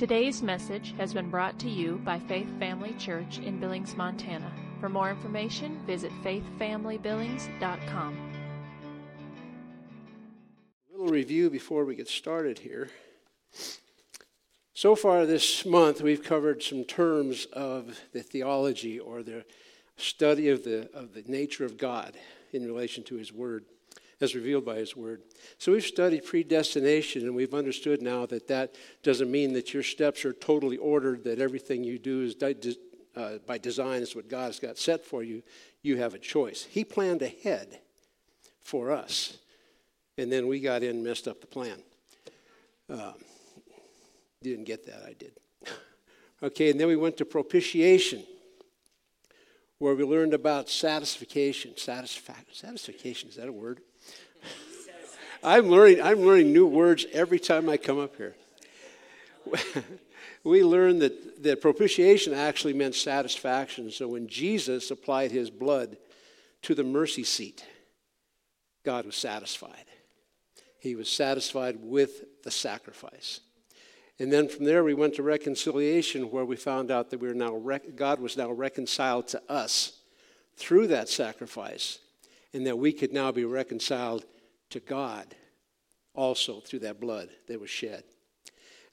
Today's message has been brought to you by Faith Family Church in Billings, Montana. For more information, visit faithfamilybillings.com. A little review before we get started here. So far this month, we've covered some terms of the theology or the study of the, of the nature of God in relation to His Word, as revealed by His Word. So we've studied predestination, and we've understood now that that doesn't mean that your steps are totally ordered, that everything you do is uh, by design is what God has got set for you. You have a choice. He planned ahead for us, and then we got in and messed up the plan. Um, didn't get that, I did. okay, and then we went to propitiation where we learned about satisfaction. Satisfaction, satisfaction is that a word? I'm learning, I'm learning new words every time I come up here. we learned that, that propitiation actually meant satisfaction. So when Jesus applied his blood to the mercy seat, God was satisfied. He was satisfied with the sacrifice. And then from there, we went to reconciliation, where we found out that we were now rec- God was now reconciled to us through that sacrifice, and that we could now be reconciled to God also through that blood that was shed.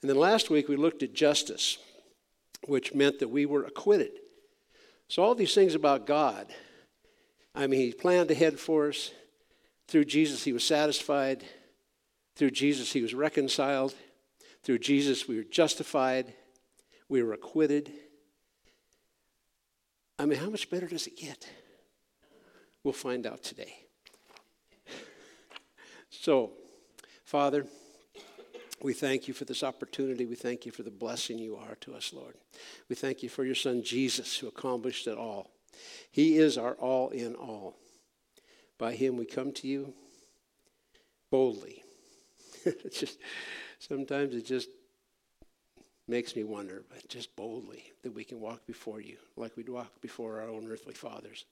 And then last week, we looked at justice, which meant that we were acquitted. So, all these things about God, I mean, He planned ahead for us. Through Jesus, He was satisfied. Through Jesus, He was reconciled. Through Jesus, we were justified, we were acquitted. I mean, how much better does it get? We'll find out today. So, Father, we thank you for this opportunity. We thank you for the blessing you are to us, Lord. We thank you for your Son, Jesus, who accomplished it all. He is our all in all. By him we come to you boldly. just sometimes it just makes me wonder, but just boldly that we can walk before you like we'd walk before our own earthly fathers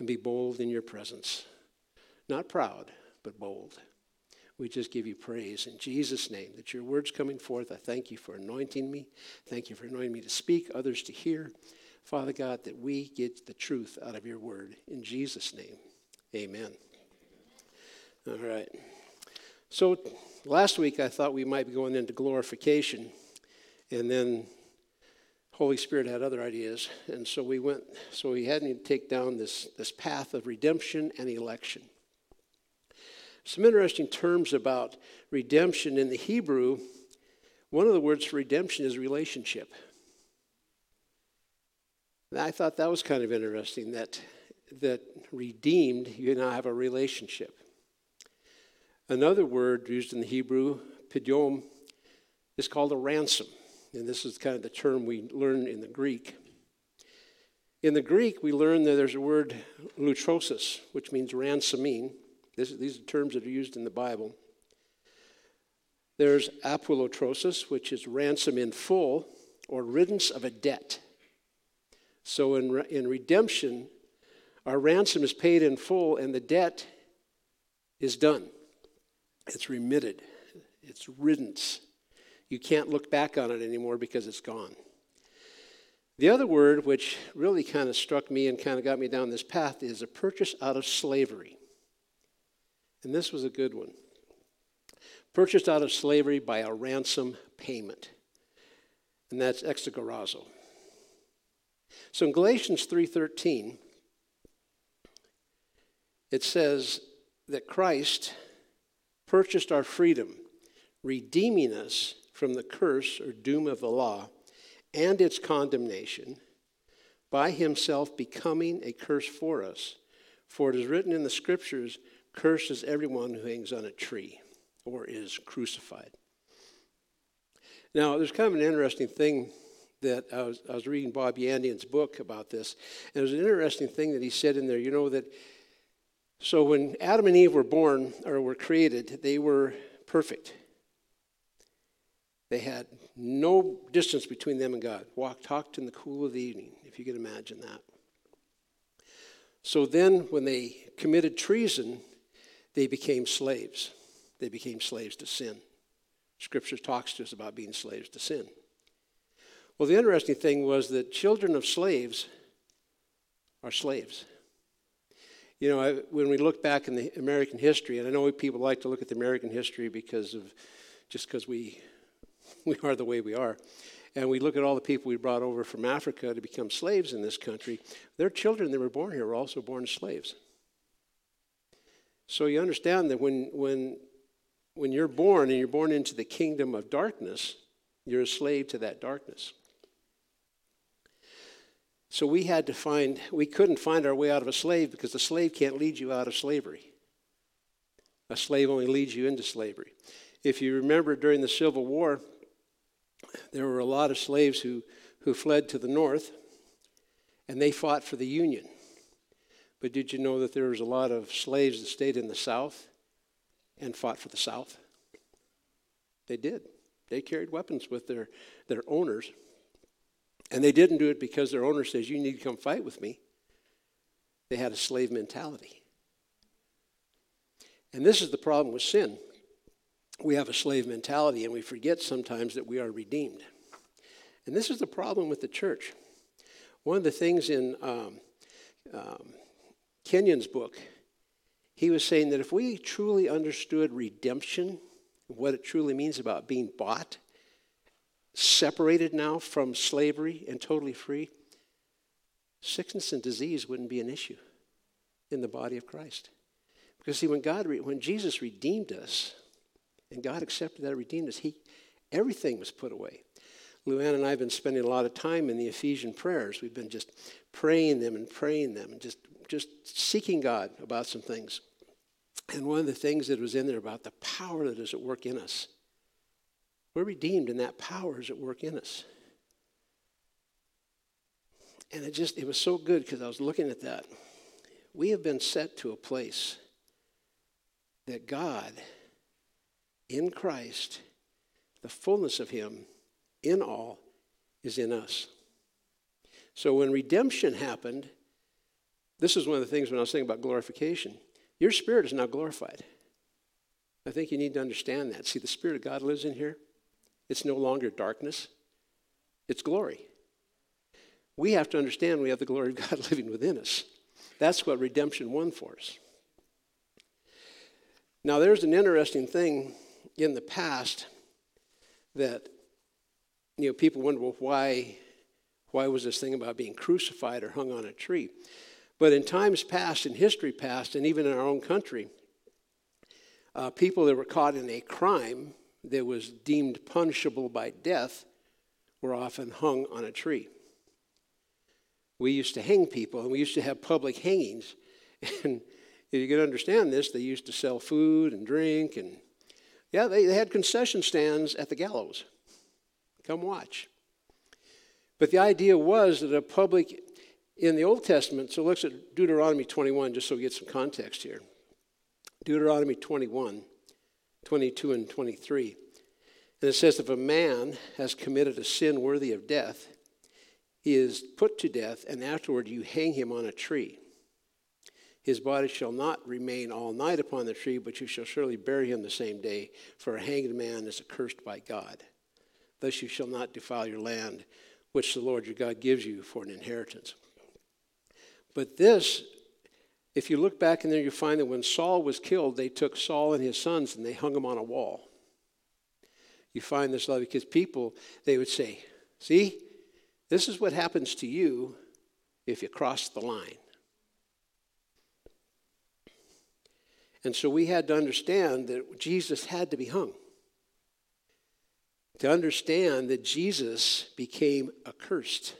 and be bold in your presence. Not proud, but bold. We just give you praise in Jesus' name that your word's coming forth. I thank you for anointing me. Thank you for anointing me to speak, others to hear. Father God, that we get the truth out of your word. In Jesus' name, amen. All right. So last week I thought we might be going into glorification, and then Holy Spirit had other ideas, and so we went. So we had to take down this this path of redemption and election. Some interesting terms about redemption in the Hebrew. One of the words for redemption is relationship. And I thought that was kind of interesting that that redeemed you now have a relationship. Another word used in the Hebrew, pidyon, is called a ransom. And this is kind of the term we learn in the Greek. In the Greek, we learn that there's a word lutrosis, which means ransoming. This, these are terms that are used in the Bible. There's apolutrosis, which is ransom in full or riddance of a debt. So in, in redemption, our ransom is paid in full and the debt is done. It's remitted, it's riddance. You can't look back on it anymore because it's gone. The other word, which really kind of struck me and kind of got me down this path, is a purchase out of slavery. And this was a good one. Purchased out of slavery by a ransom payment. And that's exagorazo. So in Galatians 3:13 it says that Christ purchased our freedom, redeeming us from the curse or doom of the law and its condemnation by himself becoming a curse for us. For it is written in the scriptures, Cursed is everyone who hangs on a tree or is crucified. Now, there's kind of an interesting thing that I was, I was reading Bob Yandian's book about this, and there's an interesting thing that he said in there. You know, that so when Adam and Eve were born or were created, they were perfect. They had no distance between them and God. Walked, talked in the cool of the evening, if you can imagine that. So then, when they committed treason, they became slaves. They became slaves to sin. Scripture talks to us about being slaves to sin. Well, the interesting thing was that children of slaves are slaves. You know, I, when we look back in the American history, and I know people like to look at the American history because of just because we we are the way we are, and we look at all the people we brought over from Africa to become slaves in this country. Their children that were born here were also born slaves. So you understand that when when when you're born and you're born into the kingdom of darkness, you're a slave to that darkness. So we had to find, we couldn't find our way out of a slave because the slave can't lead you out of slavery. A slave only leads you into slavery. If you remember during the Civil War, there were a lot of slaves who, who fled to the north and they fought for the Union. But did you know that there was a lot of slaves that stayed in the South and fought for the South? They did. They carried weapons with their, their owners and they didn't do it because their owner says, You need to come fight with me. They had a slave mentality. And this is the problem with sin. We have a slave mentality, and we forget sometimes that we are redeemed. And this is the problem with the church. One of the things in um, um, Kenyon's book, he was saying that if we truly understood redemption, what it truly means about being bought, separated now from slavery and totally free, sickness and disease wouldn't be an issue in the body of Christ. Because see, when God, when Jesus redeemed us, and God accepted that redeemed us, He, everything was put away. Luann and I have been spending a lot of time in the Ephesian prayers. We've been just praying them and praying them and just, just seeking God about some things. And one of the things that was in there about the power that is at work in us we're redeemed, and that power is at work in us. And it just, it was so good because I was looking at that. We have been set to a place that God, in Christ, the fullness of Him in all, is in us. So when redemption happened, this is one of the things when I was thinking about glorification. Your spirit is now glorified. I think you need to understand that. See, the Spirit of God lives in here. It's no longer darkness, it's glory. We have to understand we have the glory of God living within us. That's what redemption won for us. Now, there's an interesting thing in the past that you know people wonder well why why was this thing about being crucified or hung on a tree but in times past in history past and even in our own country uh, people that were caught in a crime that was deemed punishable by death were often hung on a tree. We used to hang people, and we used to have public hangings. And if you can understand this, they used to sell food and drink, and yeah, they, they had concession stands at the gallows. Come watch. But the idea was that a public, in the Old Testament, so let's at Deuteronomy 21, just so we get some context here. Deuteronomy 21. 22 and 23. And it says, If a man has committed a sin worthy of death, he is put to death, and afterward you hang him on a tree. His body shall not remain all night upon the tree, but you shall surely bury him the same day, for a hanged man is accursed by God. Thus you shall not defile your land, which the Lord your God gives you for an inheritance. But this if you look back in there, you find that when Saul was killed, they took Saul and his sons and they hung them on a wall. You find this love because people, they would say, See, this is what happens to you if you cross the line. And so we had to understand that Jesus had to be hung. To understand that Jesus became accursed.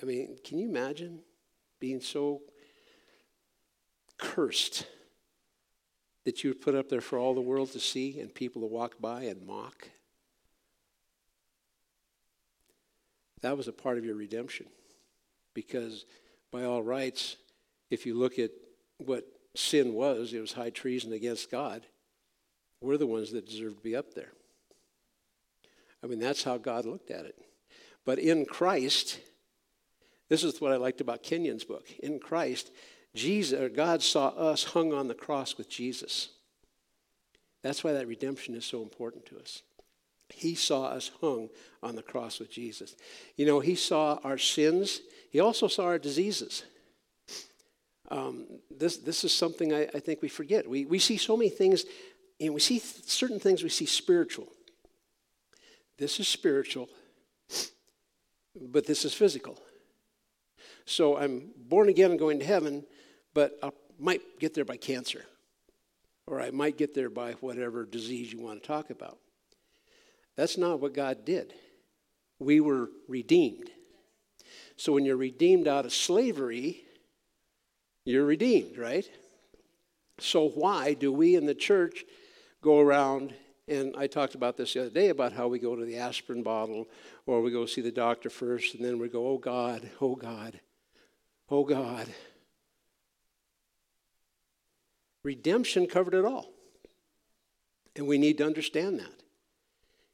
I mean, can you imagine being so cursed that you would put up there for all the world to see and people to walk by and mock. That was a part of your redemption. Because by all rights, if you look at what sin was, it was high treason against God. We're the ones that deserve to be up there. I mean, that's how God looked at it. But in Christ, this is what I liked about Kenyon's book. In Christ, Jesus, or God saw us hung on the cross with Jesus. That's why that redemption is so important to us. He saw us hung on the cross with Jesus. You know, He saw our sins, He also saw our diseases. Um, this, this is something I, I, think we forget. We, we see so many things, and we see th- certain things we see spiritual. This is spiritual, but this is physical. So I'm born again and going to heaven, but I might get there by cancer, or I might get there by whatever disease you want to talk about. That's not what God did. We were redeemed. So when you're redeemed out of slavery, you're redeemed, right? So why do we in the church go around and I talked about this the other day about how we go to the aspirin bottle or we go see the doctor first and then we go, oh God, oh God, oh God. Redemption covered it all. And we need to understand that.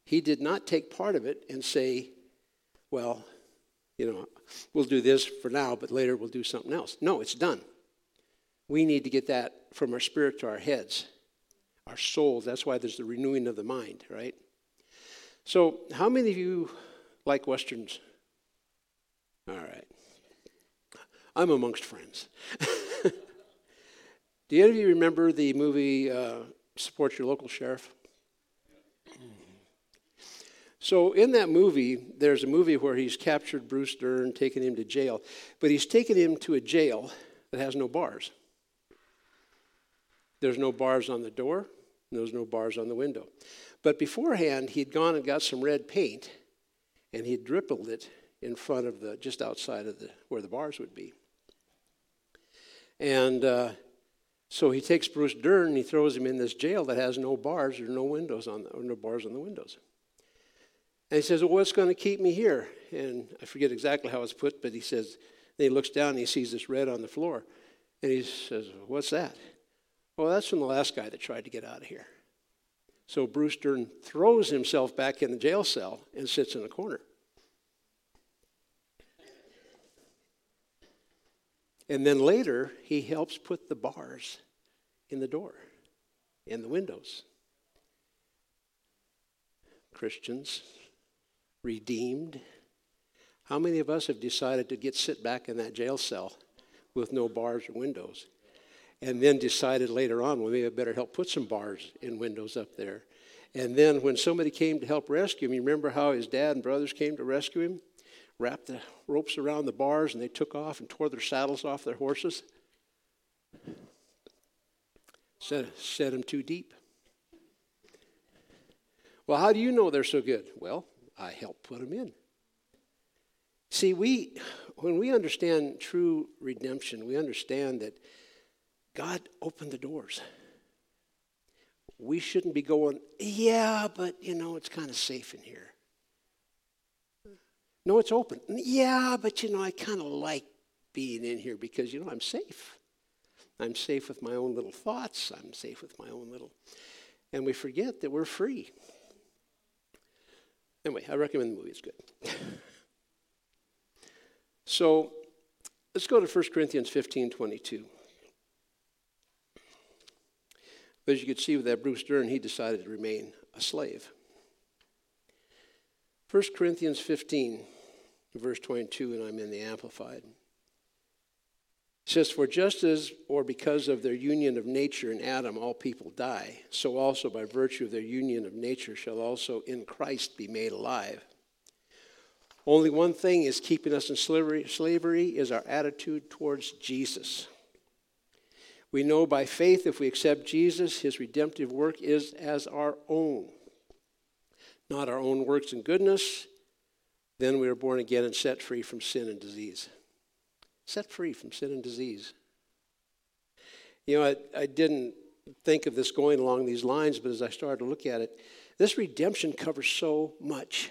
He did not take part of it and say, well, you know, we'll do this for now, but later we'll do something else. No, it's done. We need to get that from our spirit to our heads, our souls. That's why there's the renewing of the mind, right? So, how many of you like Westerns? All right. I'm amongst friends. do any of you remember the movie uh, Support Your Local Sheriff? So in that movie, there's a movie where he's captured Bruce Dern, taken him to jail, but he's taken him to a jail that has no bars. There's no bars on the door, there's no bars on the window. But beforehand, he'd gone and got some red paint, and he'd dribbled it in front of the, just outside of the, where the bars would be. And uh, so he takes Bruce Dern and he throws him in this jail that has no bars or no windows on the, or no bars on the windows. And he says, Well, what's going to keep me here? And I forget exactly how it's put, but he says, then he looks down and he sees this red on the floor. And he says, What's that? Well, that's from the last guy that tried to get out of here. So Bruce Dern throws himself back in the jail cell and sits in a corner. And then later, he helps put the bars in the door, in the windows. Christians, redeemed. How many of us have decided to get sit back in that jail cell with no bars or windows? And then decided later on, well, maybe I better help put some bars and windows up there. And then when somebody came to help rescue him, you remember how his dad and brothers came to rescue him? Wrapped the ropes around the bars and they took off and tore their saddles off their horses. Set, set them too deep. Well, how do you know they're so good? Well, I helped put them in. See, we, when we understand true redemption, we understand that God opened the doors. We shouldn't be going, yeah, but you know, it's kind of safe in here. No, it's open. Yeah, but you know, I kind of like being in here because, you know, I'm safe. I'm safe with my own little thoughts. I'm safe with my own little. And we forget that we're free. Anyway, I recommend the movie, it's good. so let's go to 1 Corinthians 15 22. But as you can see with that Bruce Dern, he decided to remain a slave. 1 Corinthians 15, verse 22, and I'm in the Amplified says, For just as, or because of their union of nature in Adam, all people die, so also by virtue of their union of nature shall also in Christ be made alive. Only one thing is keeping us in slavery, slavery is our attitude towards Jesus. We know by faith if we accept Jesus, his redemptive work is as our own, not our own works and goodness. Then we are born again and set free from sin and disease set free from sin and disease. You know, I, I didn't think of this going along these lines, but as I started to look at it, this redemption covers so much.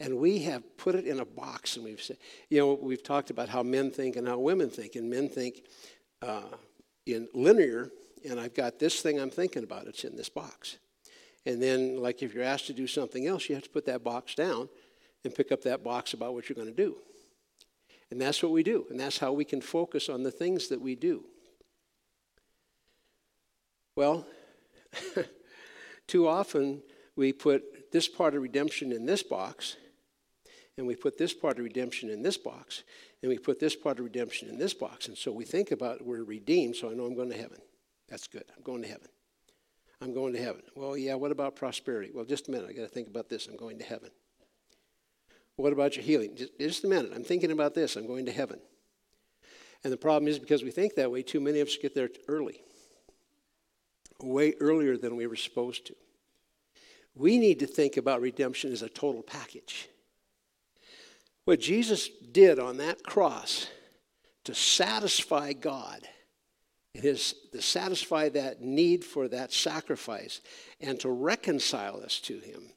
And we have put it in a box, and we've said, you know, we've talked about how men think and how women think, and men think uh, in linear, and I've got this thing I'm thinking about, it's in this box. And then, like if you're asked to do something else, you have to put that box down and pick up that box about what you're going to do. And that's what we do. And that's how we can focus on the things that we do. Well, Too often, we put this part of redemption in this box, and we put this part of redemption in this box, and we put this part of redemption in this box. And so we think about we're redeemed, so I know I'm going to heaven. That's good. I'm going to heaven. I'm going to heaven. Well, yeah, what about prosperity? Well, just a minute. I got to think about this. I'm going to heaven. What about your healing? Just, just a minute. I'm thinking about this. I'm going to heaven. And the problem is because we think that way, too many of us get there early, way earlier than we were supposed to. We need to think about redemption as a total package. What Jesus did on that cross to satisfy God, his, to satisfy that need for that sacrifice, and to reconcile us to Him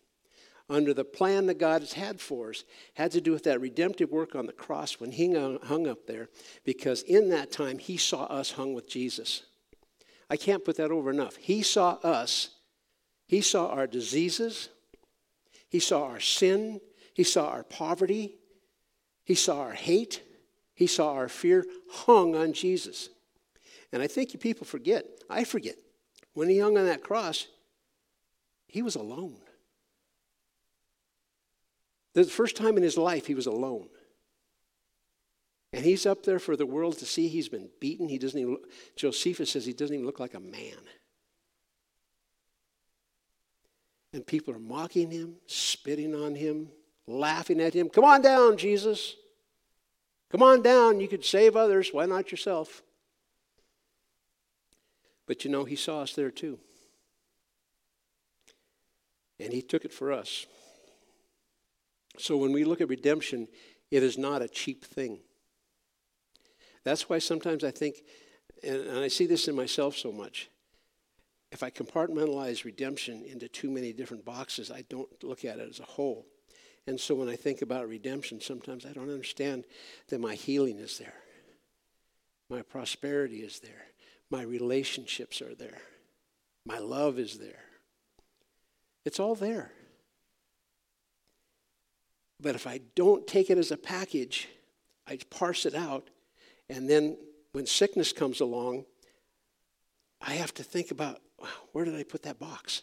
under the plan that God has had for us, had to do with that redemptive work on the cross when He hung up there, because in that time He saw us hung with Jesus. I can't put that over enough. He saw us, He saw our diseases, He saw our sin, He saw our poverty, he saw our hate, he saw our fear hung on Jesus. And I think you people forget, I forget, when he hung on that cross, he was alone. The first time in his life, he was alone. And he's up there for the world to see. He's been beaten. He doesn't even look, Josephus says he doesn't even look like a man. And people are mocking him, spitting on him, laughing at him. Come on down, Jesus. Come on down. You could save others. Why not yourself? But you know, he saw us there too. And he took it for us. So when we look at redemption, it is not a cheap thing. That's why sometimes I think, and I see this in myself so much, if I compartmentalize redemption into too many different boxes, I don't look at it as a whole. And so when I think about redemption, sometimes I don't understand that my healing is there, my prosperity is there, my relationships are there, my love is there. It's all there. But if I don't take it as a package, I parse it out, and then when sickness comes along, I have to think about where did I put that box?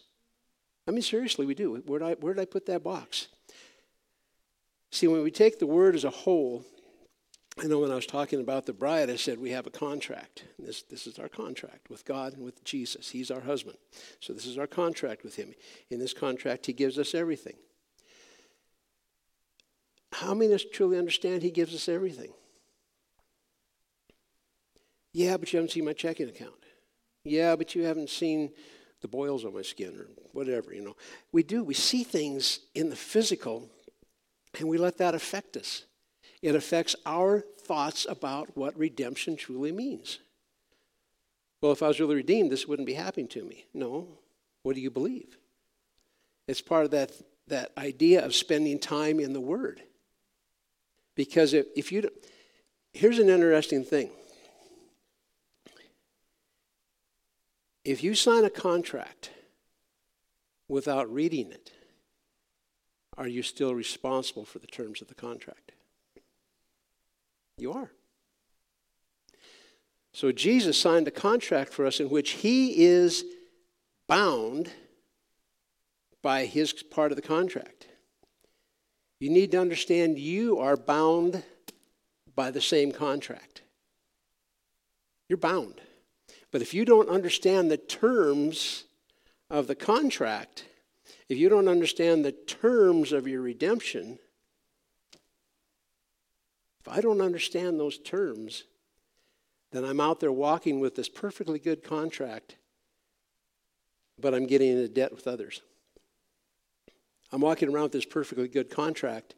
I mean, seriously, we do. Where did I, where did I put that box? See, when we take the word as a whole, I know when I was talking about the bride, I said we have a contract. This, this is our contract with God and with Jesus. He's our husband. So this is our contract with Him. In this contract, He gives us everything. How many of us truly understand He gives us everything? Yeah, but you haven't seen my checking account. Yeah, but you haven't seen the boils on my skin or whatever, you know. We do. We see things in the physical and we let that affect us. It affects our thoughts about what redemption truly means. Well, if I was really redeemed, this wouldn't be happening to me. No. What do you believe? It's part of that, that idea of spending time in the Word. Because if, if you, here's an interesting thing. If you sign a contract without reading it, are you still responsible for the terms of the contract? You are. So Jesus signed a contract for us in which he is bound by his part of the contract. You need to understand you are bound by the same contract. You're bound. But if you don't understand the terms of the contract, if you don't understand the terms of your redemption, if I don't understand those terms, then I'm out there walking with this perfectly good contract, but I'm getting into debt with others. I'm walking around with this perfectly good contract,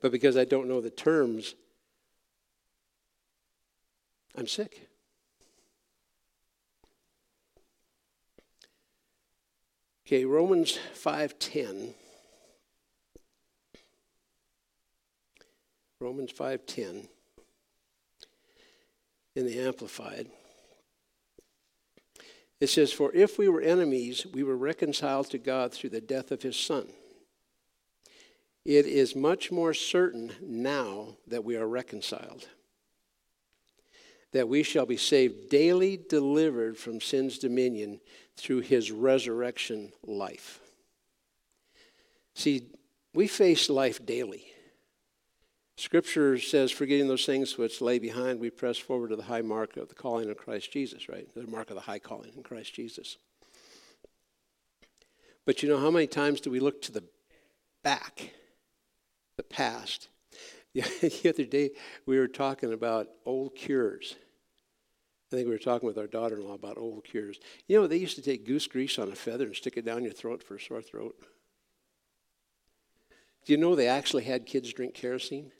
but because I don't know the terms, I'm sick. Okay, Romans 5:10. Romans 5:10 in the amplified. It says for if we were enemies we were reconciled to God through the death of his son. It is much more certain now that we are reconciled that we shall be saved daily delivered from sin's dominion through his resurrection life. See, we face life daily. Scripture says, forgetting those things which lay behind, we press forward to the high mark of the calling of Christ Jesus, right? The mark of the high calling in Christ Jesus. But you know, how many times do we look to the back, the past? The other day, we were talking about old cures. I think we were talking with our daughter in law about old cures. You know, they used to take goose grease on a feather and stick it down your throat for a sore throat. Do you know they actually had kids drink kerosene?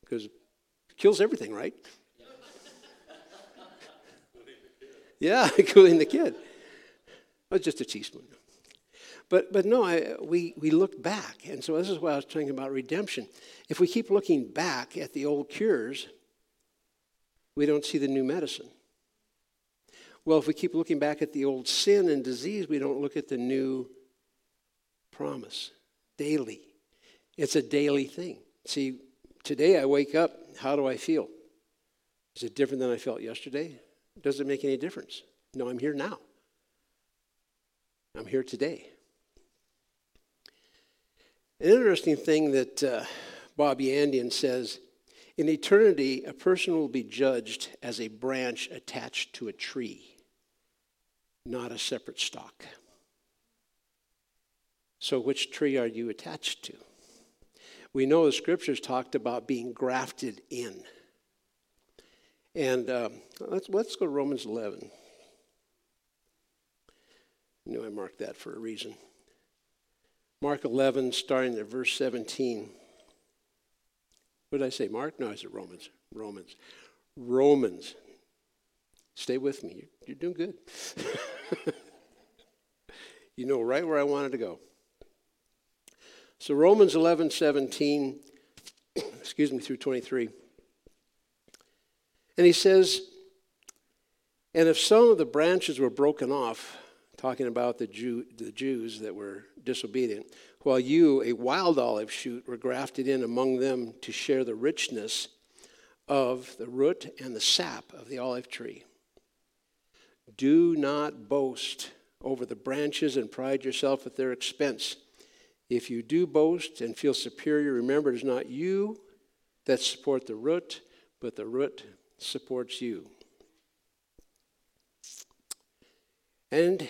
Because it kills everything, right? yeah, cooling the kid. Well, just a teaspoon. But, but no, I, we, we look back. And so this is why I was talking about redemption. If we keep looking back at the old cures, we don't see the new medicine. Well, if we keep looking back at the old sin and disease, we don't look at the new promise daily. It's a daily thing. See, today I wake up, how do I feel? Is it different than I felt yesterday? Does it make any difference? No, I'm here now. I'm here today. An interesting thing that uh, Bob Yandian says in eternity, a person will be judged as a branch attached to a tree, not a separate stalk. So, which tree are you attached to? We know the scriptures talked about being grafted in. And um, let's, let's go to Romans 11. I knew I marked that for a reason. Mark 11, starting at verse 17. What did I say? Mark? No, I said Romans. Romans. Romans. Stay with me. You're doing good. you know right where I wanted to go. So Romans 11, 17, excuse me, through 23. And he says, And if some of the branches were broken off, talking about the, Jew, the Jews that were disobedient, while you, a wild olive shoot, were grafted in among them to share the richness of the root and the sap of the olive tree. Do not boast over the branches and pride yourself at their expense. If you do boast and feel superior, remember it is not you that support the root, but the root supports you. And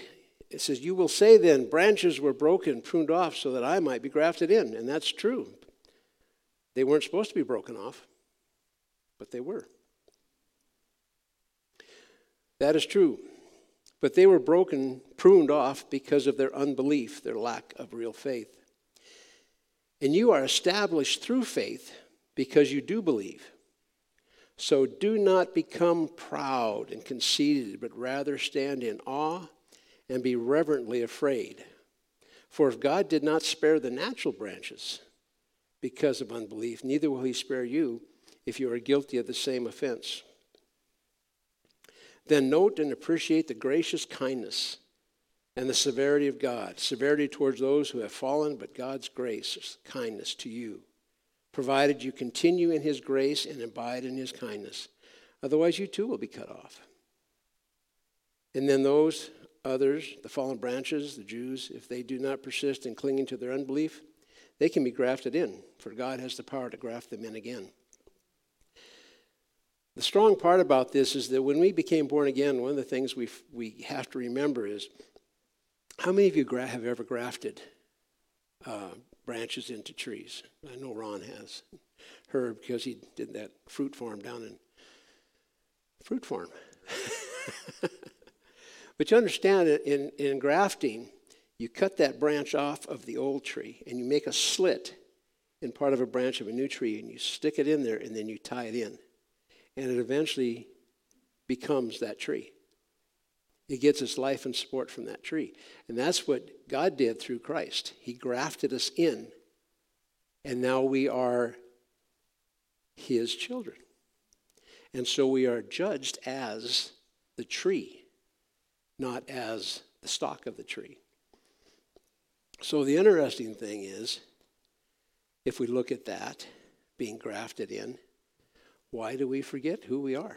it says, You will say then, branches were broken, pruned off, so that I might be grafted in. And that's true. They weren't supposed to be broken off, but they were. That is true. But they were broken, pruned off because of their unbelief, their lack of real faith. And you are established through faith because you do believe. So do not become proud and conceited, but rather stand in awe and be reverently afraid. For if God did not spare the natural branches because of unbelief, neither will he spare you if you are guilty of the same offense. Then note and appreciate the gracious kindness and the severity of God, severity towards those who have fallen, but God's grace, kindness to you, provided you continue in his grace and abide in his kindness. Otherwise, you too will be cut off. And then those others, the fallen branches, the Jews, if they do not persist in clinging to their unbelief, they can be grafted in, for God has the power to graft them in again. The strong part about this is that when we became born again, one of the things we, we have to remember is how many of you gra- have ever grafted uh, branches into trees? I know Ron has. Herb, because he did that fruit farm down in Fruit Farm. But you understand it in, in grafting, you cut that branch off of the old tree and you make a slit in part of a branch of a new tree and you stick it in there and then you tie it in. And it eventually becomes that tree. It gets its life and support from that tree. And that's what God did through Christ. He grafted us in, and now we are His children. And so we are judged as the tree not as the stock of the tree. So the interesting thing is, if we look at that being grafted in, why do we forget who we are?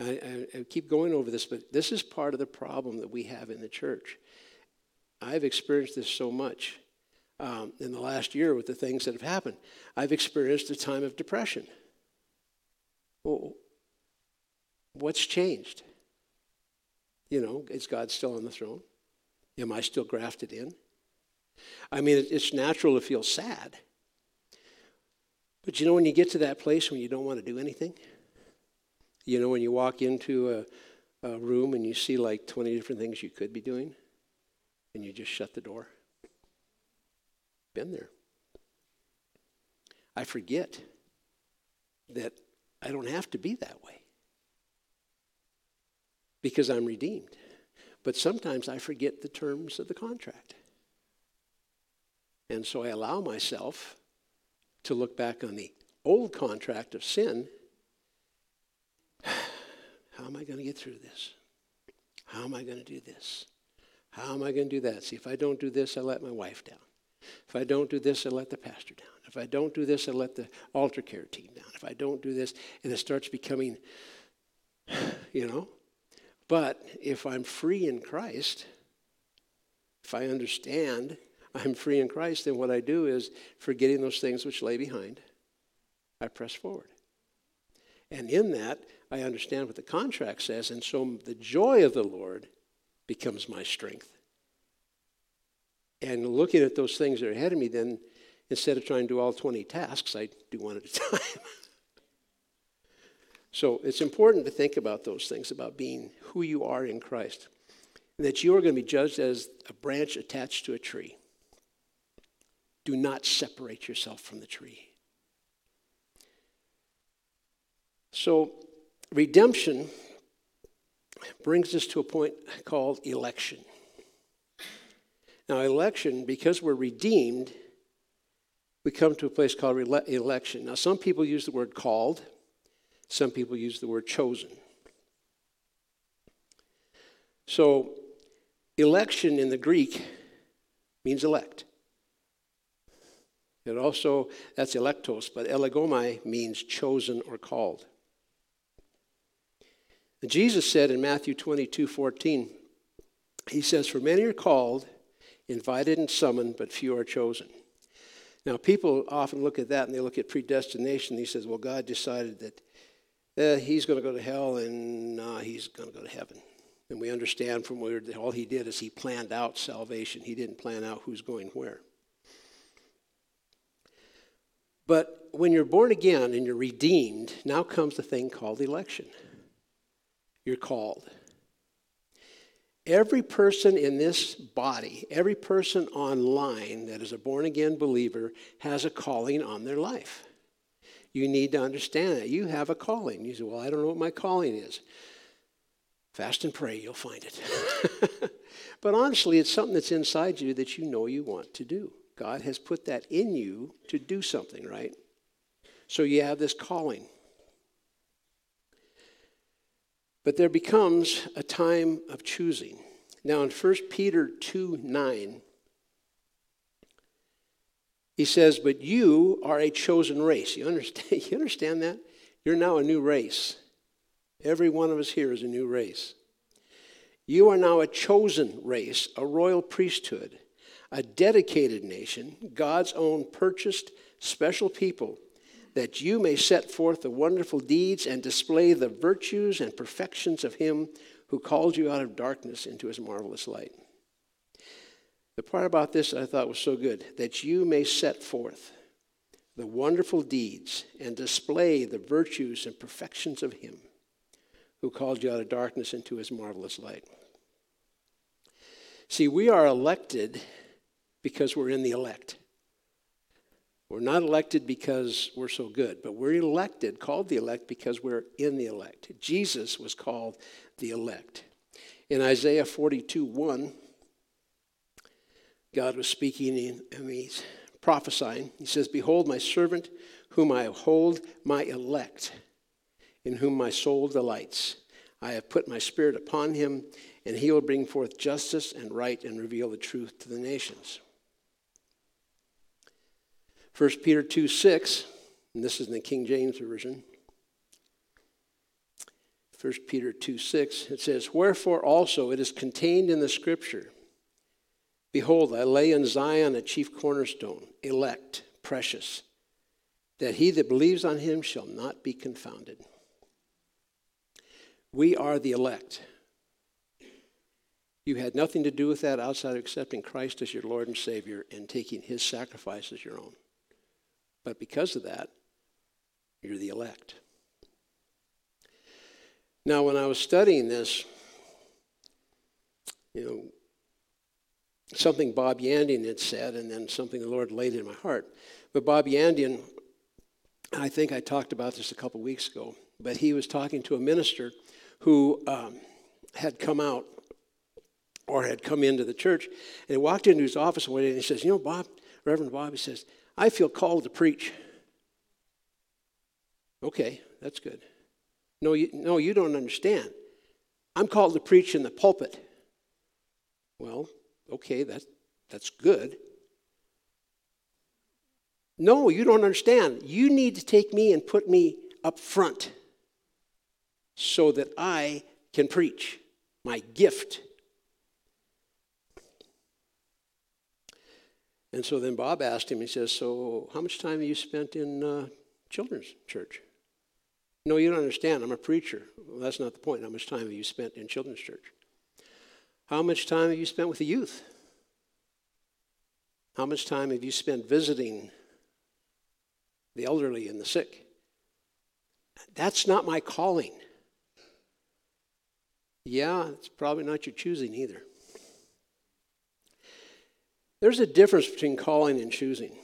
I, I, I keep going over this, but this is part of the problem that we have in the church. I've experienced this so much um, in the last year with the things that have happened. I've experienced a time of depression. Well, what's changed? You know, is God still on the throne? Am I still grafted in? I mean, it's natural to feel sad. But you know, when you get to that place when you don't want to do anything, you know, when you walk into a, a room and you see like 20 different things you could be doing, and you just shut the door. Been there. I forget that I don't have to be that way because I'm redeemed. But sometimes I forget the terms of the contract. And so I allow myself to look back on the old contract of sin. How am I going to get through this? How am I going to do this? How am I going to do that? See, if I don't do this, I let my wife down. If I don't do this, I let the pastor down. If I don't do this, I let the altar care team down. If I don't do this, and it starts becoming, you know. But if I'm free in Christ, if I understand I'm free in Christ, then what I do is, forgetting those things which lay behind, I press forward. And in that, I understand what the contract says, and so the joy of the Lord becomes my strength. And looking at those things that are ahead of me, then instead of trying to do all 20 tasks, I do one at a time. So it's important to think about those things, about being who you are in Christ. That you are going to be judged as a branch attached to a tree. Do not separate yourself from the tree. So, redemption brings us to a point called election. Now, election, because we're redeemed, we come to a place called election. Now, some people use the word called, some people use the word chosen. So, election in the Greek means elect. It also, that's electos, but elegomai means chosen or called. And Jesus said in Matthew 22 14, He says, For many are called, invited and summoned, but few are chosen. Now, people often look at that and they look at predestination. He says, Well, God decided that uh, he's going to go to hell and uh, he's going to go to heaven. And we understand from where all he did is he planned out salvation, he didn't plan out who's going where. But when you're born again and you're redeemed, now comes the thing called election. You're called. Every person in this body, every person online that is a born again believer has a calling on their life. You need to understand that. You have a calling. You say, Well, I don't know what my calling is. Fast and pray, you'll find it. but honestly, it's something that's inside you that you know you want to do. God has put that in you to do something, right? So you have this calling. But there becomes a time of choosing. Now, in 1 Peter 2 9, he says, But you are a chosen race. You understand, you understand that? You're now a new race. Every one of us here is a new race. You are now a chosen race, a royal priesthood, a dedicated nation, God's own purchased special people, that you may set forth the wonderful deeds and display the virtues and perfections of Him who called you out of darkness into His marvelous light. The part about this I thought was so good that you may set forth the wonderful deeds and display the virtues and perfections of Him who called you out of darkness into His marvelous light. See, we are elected because we're in the elect. We're not elected because we're so good, but we're elected, called the elect, because we're in the elect. Jesus was called the elect. In Isaiah 42 1, God was speaking and he's prophesying. He says, Behold, my servant, whom I hold, my elect, in whom my soul delights. I have put my spirit upon him, and he will bring forth justice and right and reveal the truth to the nations. 1 Peter 2 6, and this is in the King James Version. 1 Peter 2 6, it says, Wherefore also it is contained in the scripture Behold, I lay in Zion a chief cornerstone, elect, precious, that he that believes on him shall not be confounded. We are the elect. You had nothing to do with that outside of accepting Christ as your Lord and Savior and taking his sacrifice as your own. But because of that, you're the elect. Now, when I was studying this, you know, something Bob Yandian had said, and then something the Lord laid in my heart. But Bob Yandian, I think I talked about this a couple weeks ago, but he was talking to a minister who um, had come out or had come into the church, and he walked into his office one day and he says, You know, Bob, Reverend Bob, he says, I feel called to preach. Okay, that's good. No, you, no, you don't understand. I'm called to preach in the pulpit. Well, Okay, that's, that's good. No, you don't understand. You need to take me and put me up front so that I can preach my gift. And so then Bob asked him, he says, So, how much time have you spent in uh, children's church? No, you don't understand. I'm a preacher. Well, that's not the point. How much time have you spent in children's church? How much time have you spent with the youth? How much time have you spent visiting the elderly and the sick? That's not my calling. Yeah, it's probably not your choosing either. There's a difference between calling and choosing.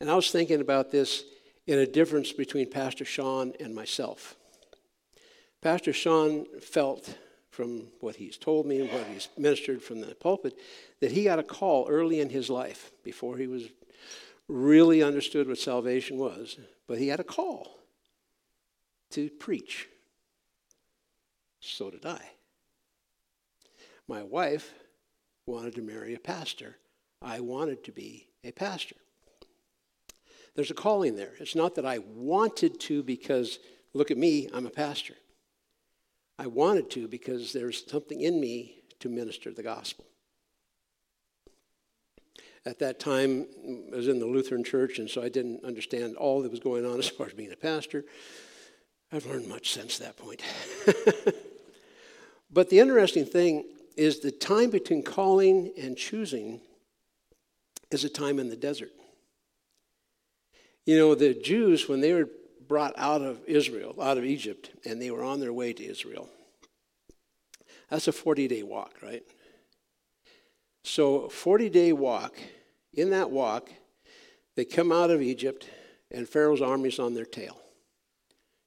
And I was thinking about this in a difference between Pastor Sean and myself. Pastor Sean felt from what he's told me and what he's ministered from the pulpit that he got a call early in his life before he was really understood what salvation was, but he had a call to preach. So did I. My wife wanted to marry a pastor. I wanted to be a pastor. There's a calling there. It's not that I wanted to because, look at me, I'm a pastor. I wanted to because there's something in me to minister the gospel. At that time, I was in the Lutheran church, and so I didn't understand all that was going on as far as being a pastor. I've learned much since that point. but the interesting thing is the time between calling and choosing is a time in the desert. You know, the Jews, when they were brought out of Israel, out of Egypt, and they were on their way to Israel. That's a 40 day walk, right? So, 40 day walk, in that walk, they come out of Egypt, and Pharaoh's army's on their tail.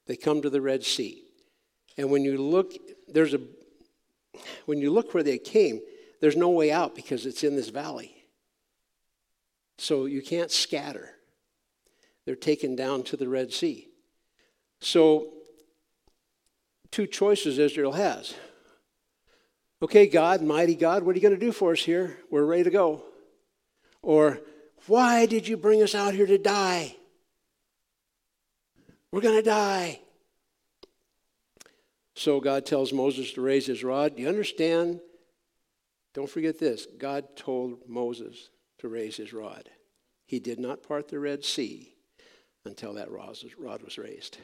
They come to the Red Sea. And when you look, there's a when you look where they came, there's no way out because it's in this valley. So you can't scatter. They're taken down to the Red Sea. So, two choices Israel has. Okay, God, mighty God, what are you going to do for us here? We're ready to go. Or, why did you bring us out here to die? We're going to die. So God tells Moses to raise his rod. Do you understand? Don't forget this God told Moses to raise his rod. He did not part the Red Sea until that rod was raised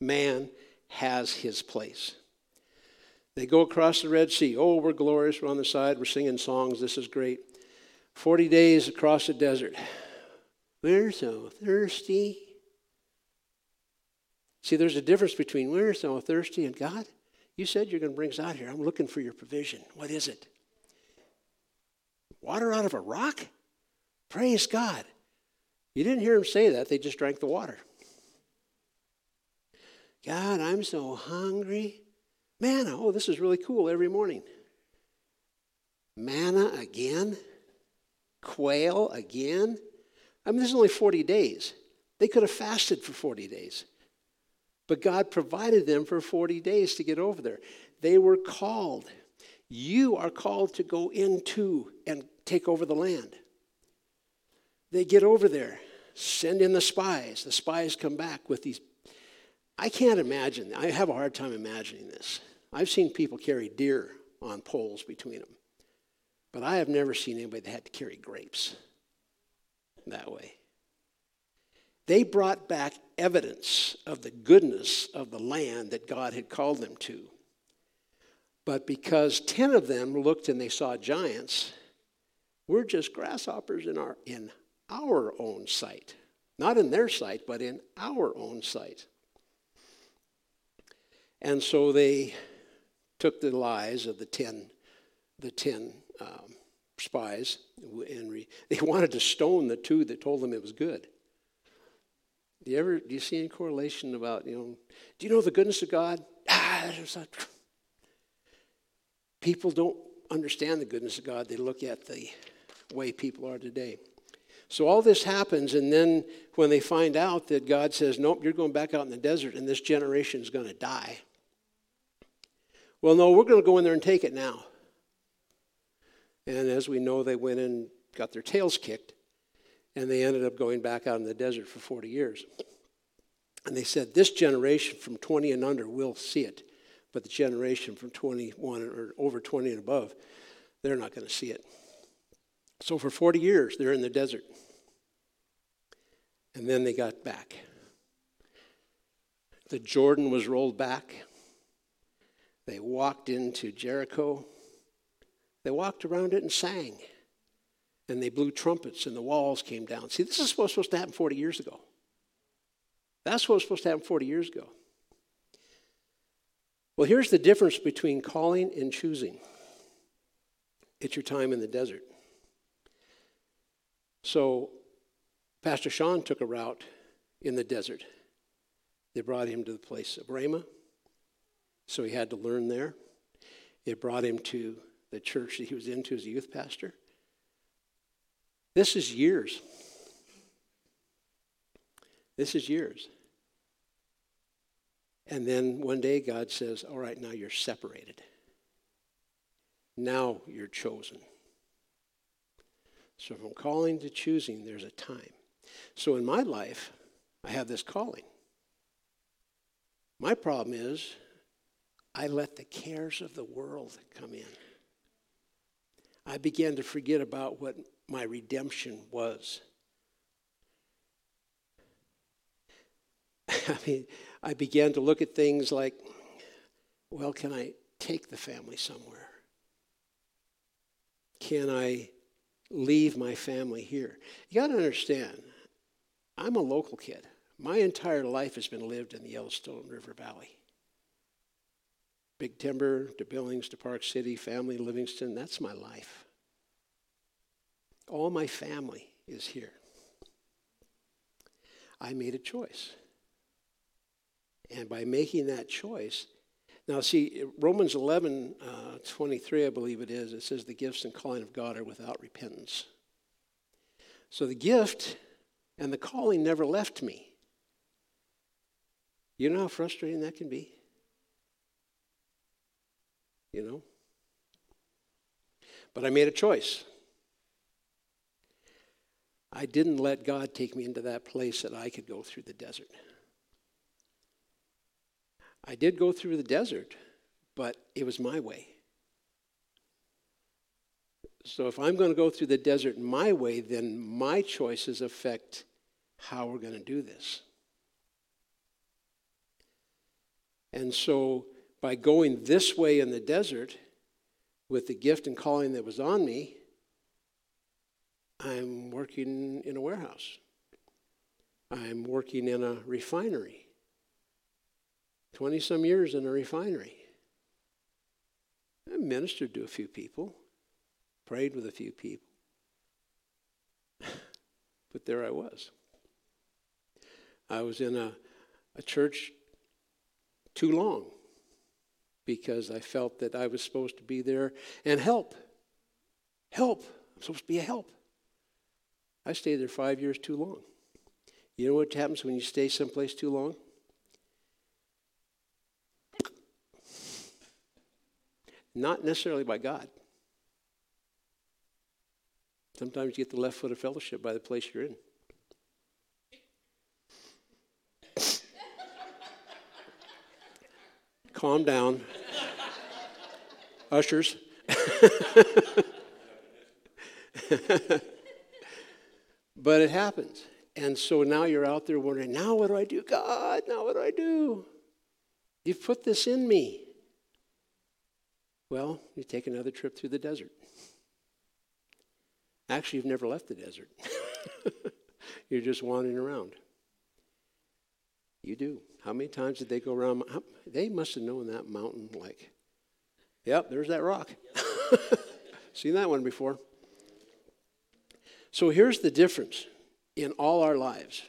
man has his place. They go across the Red Sea. Oh, we're glorious. We're on the side. We're singing songs. This is great. 40 days across the desert. We're so thirsty. See, there's a difference between we're so thirsty and God. You said you're going to bring us out here. I'm looking for your provision. What is it? Water out of a rock? Praise God. You didn't hear him say that. They just drank the water. God, I'm so hungry. Manna, oh, this is really cool every morning. Manna again? Quail again? I mean, this is only 40 days. They could have fasted for 40 days. But God provided them for 40 days to get over there. They were called. You are called to go into and take over the land. They get over there, send in the spies. The spies come back with these I can't imagine. I have a hard time imagining this. I've seen people carry deer on poles between them, but I have never seen anybody that had to carry grapes that way. They brought back evidence of the goodness of the land that God had called them to. But because 10 of them looked and they saw giants, we're just grasshoppers in our, in our own sight. Not in their sight, but in our own sight. And so they took the lies of the 10, the 10 um, spies and re, they wanted to stone the two that told them it was good. Do you ever do you see any correlation about, you know, do you know the goodness of God? Ah, people don't understand the goodness of God. They look at the way people are today. So all this happens, and then when they find out that God says, Nope, you're going back out in the desert, and this generation is going to die. Well, no, we're going to go in there and take it now. And as we know, they went and got their tails kicked, and they ended up going back out in the desert for 40 years. And they said, This generation from 20 and under will see it, but the generation from 21 or over 20 and above, they're not going to see it. So for 40 years, they're in the desert. And then they got back. The Jordan was rolled back. They walked into Jericho. They walked around it and sang. And they blew trumpets and the walls came down. See, this is supposed to happen 40 years ago. That's what was supposed to happen 40 years ago. Well, here's the difference between calling and choosing it's your time in the desert. So, Pastor Sean took a route in the desert. They brought him to the place of Ramah, so he had to learn there. It brought him to the church that he was into as a youth pastor. This is years. This is years. And then one day God says, All right, now you're separated. Now you're chosen. So from calling to choosing, there's a time. So in my life, I have this calling. My problem is, I let the cares of the world come in. I began to forget about what my redemption was. I mean, I began to look at things like, well, can I take the family somewhere? Can I leave my family here? You got to understand, I'm a local kid. My entire life has been lived in the Yellowstone River Valley. Big Timber to Billings to Park City, family, Livingston, that's my life. All my family is here. I made a choice. And by making that choice, now see, Romans 11, uh, 23, I believe it is, it says the gifts and calling of God are without repentance. So the gift and the calling never left me. You know how frustrating that can be? You know? But I made a choice. I didn't let God take me into that place that I could go through the desert. I did go through the desert, but it was my way. So if I'm going to go through the desert my way, then my choices affect how we're going to do this. And so by going this way in the desert with the gift and calling that was on me, I'm working in a warehouse. I'm working in a refinery. 20 some years in a refinery. I ministered to a few people, prayed with a few people. but there I was. I was in a, a church too long because I felt that I was supposed to be there and help. Help. I'm supposed to be a help. I stayed there five years too long. You know what happens when you stay someplace too long? Not necessarily by God. Sometimes you get the left foot of fellowship by the place you're in. Calm down. Ushers. but it happens. And so now you're out there wondering, now what do I do? God, now what do I do? You've put this in me. Well, you take another trip through the desert. Actually, you've never left the desert. You're just wandering around. You do. How many times did they go around? They must have known that mountain like, yep, there's that rock. Seen that one before. So here's the difference in all our lives.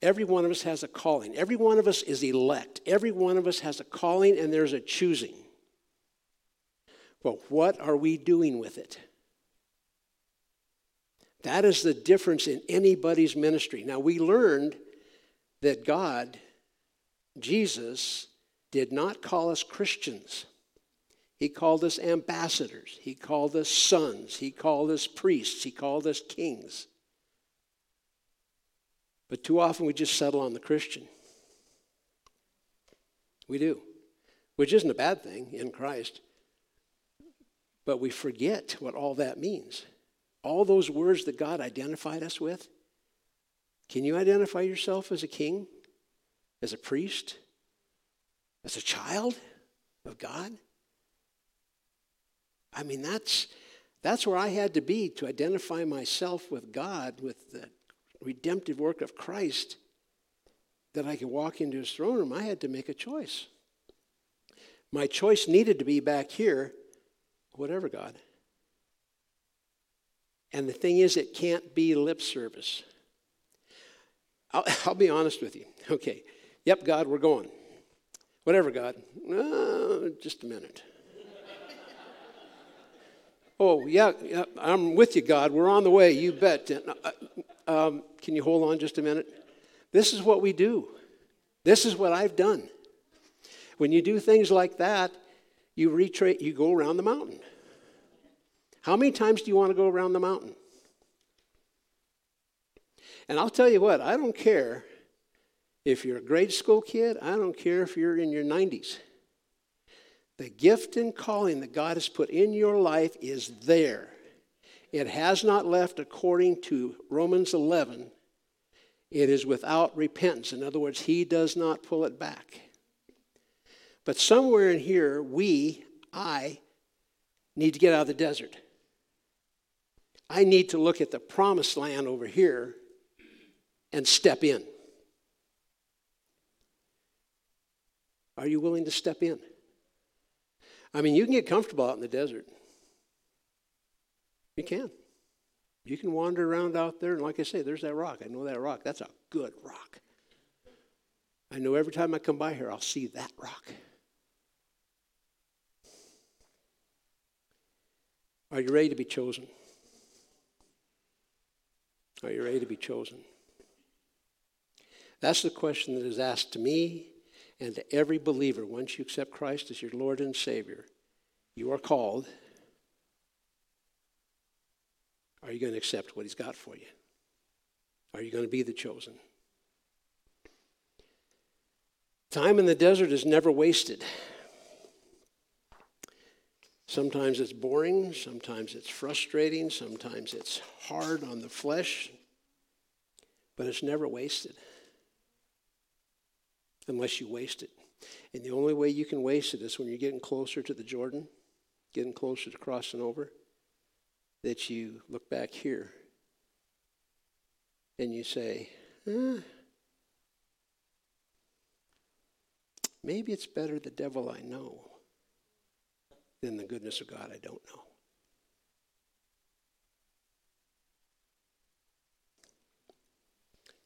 Every one of us has a calling. Every one of us is elect. Every one of us has a calling and there's a choosing. But what are we doing with it? That is the difference in anybody's ministry. Now, we learned that God, Jesus, did not call us Christians. He called us ambassadors. He called us sons. He called us priests. He called us kings. But too often we just settle on the Christian. We do, which isn't a bad thing in Christ. But we forget what all that means. All those words that God identified us with. Can you identify yourself as a king, as a priest, as a child of God? I mean, that's, that's where I had to be to identify myself with God, with the redemptive work of Christ, that I could walk into his throne room. I had to make a choice. My choice needed to be back here, whatever, God. And the thing is, it can't be lip service. I'll, I'll be honest with you. Okay. Yep, God, we're going. Whatever, God. Uh, just a minute. oh, yeah, yeah, I'm with you, God. We're on the way. You bet. Uh, um, can you hold on just a minute? This is what we do. This is what I've done. When you do things like that, you retrace, you go around the mountain. How many times do you want to go around the mountain? And I'll tell you what, I don't care if you're a grade school kid, I don't care if you're in your 90s. The gift and calling that God has put in your life is there. It has not left according to Romans 11. It is without repentance. In other words, He does not pull it back. But somewhere in here, we, I, need to get out of the desert. I need to look at the promised land over here and step in. Are you willing to step in? I mean, you can get comfortable out in the desert. You can. You can wander around out there, and like I say, there's that rock. I know that rock. That's a good rock. I know every time I come by here, I'll see that rock. Are you ready to be chosen? Are you ready to be chosen? That's the question that is asked to me and to every believer. Once you accept Christ as your Lord and Savior, you are called. Are you going to accept what He's got for you? Are you going to be the chosen? Time in the desert is never wasted. Sometimes it's boring, sometimes it's frustrating, sometimes it's hard on the flesh, but it's never wasted unless you waste it. And the only way you can waste it is when you're getting closer to the Jordan, getting closer to crossing over, that you look back here and you say, eh, maybe it's better the devil I know than the goodness of God I don't know.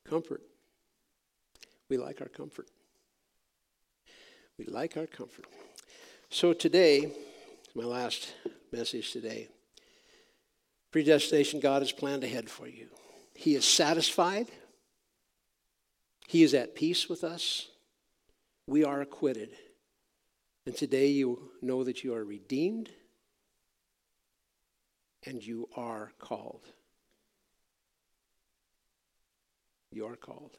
Comfort. We like our comfort. We like our comfort. So today, my last message today. Predestination, God has planned ahead for you. He is satisfied. He is at peace with us. We are acquitted. And today you know that you are redeemed and you are called. You are called.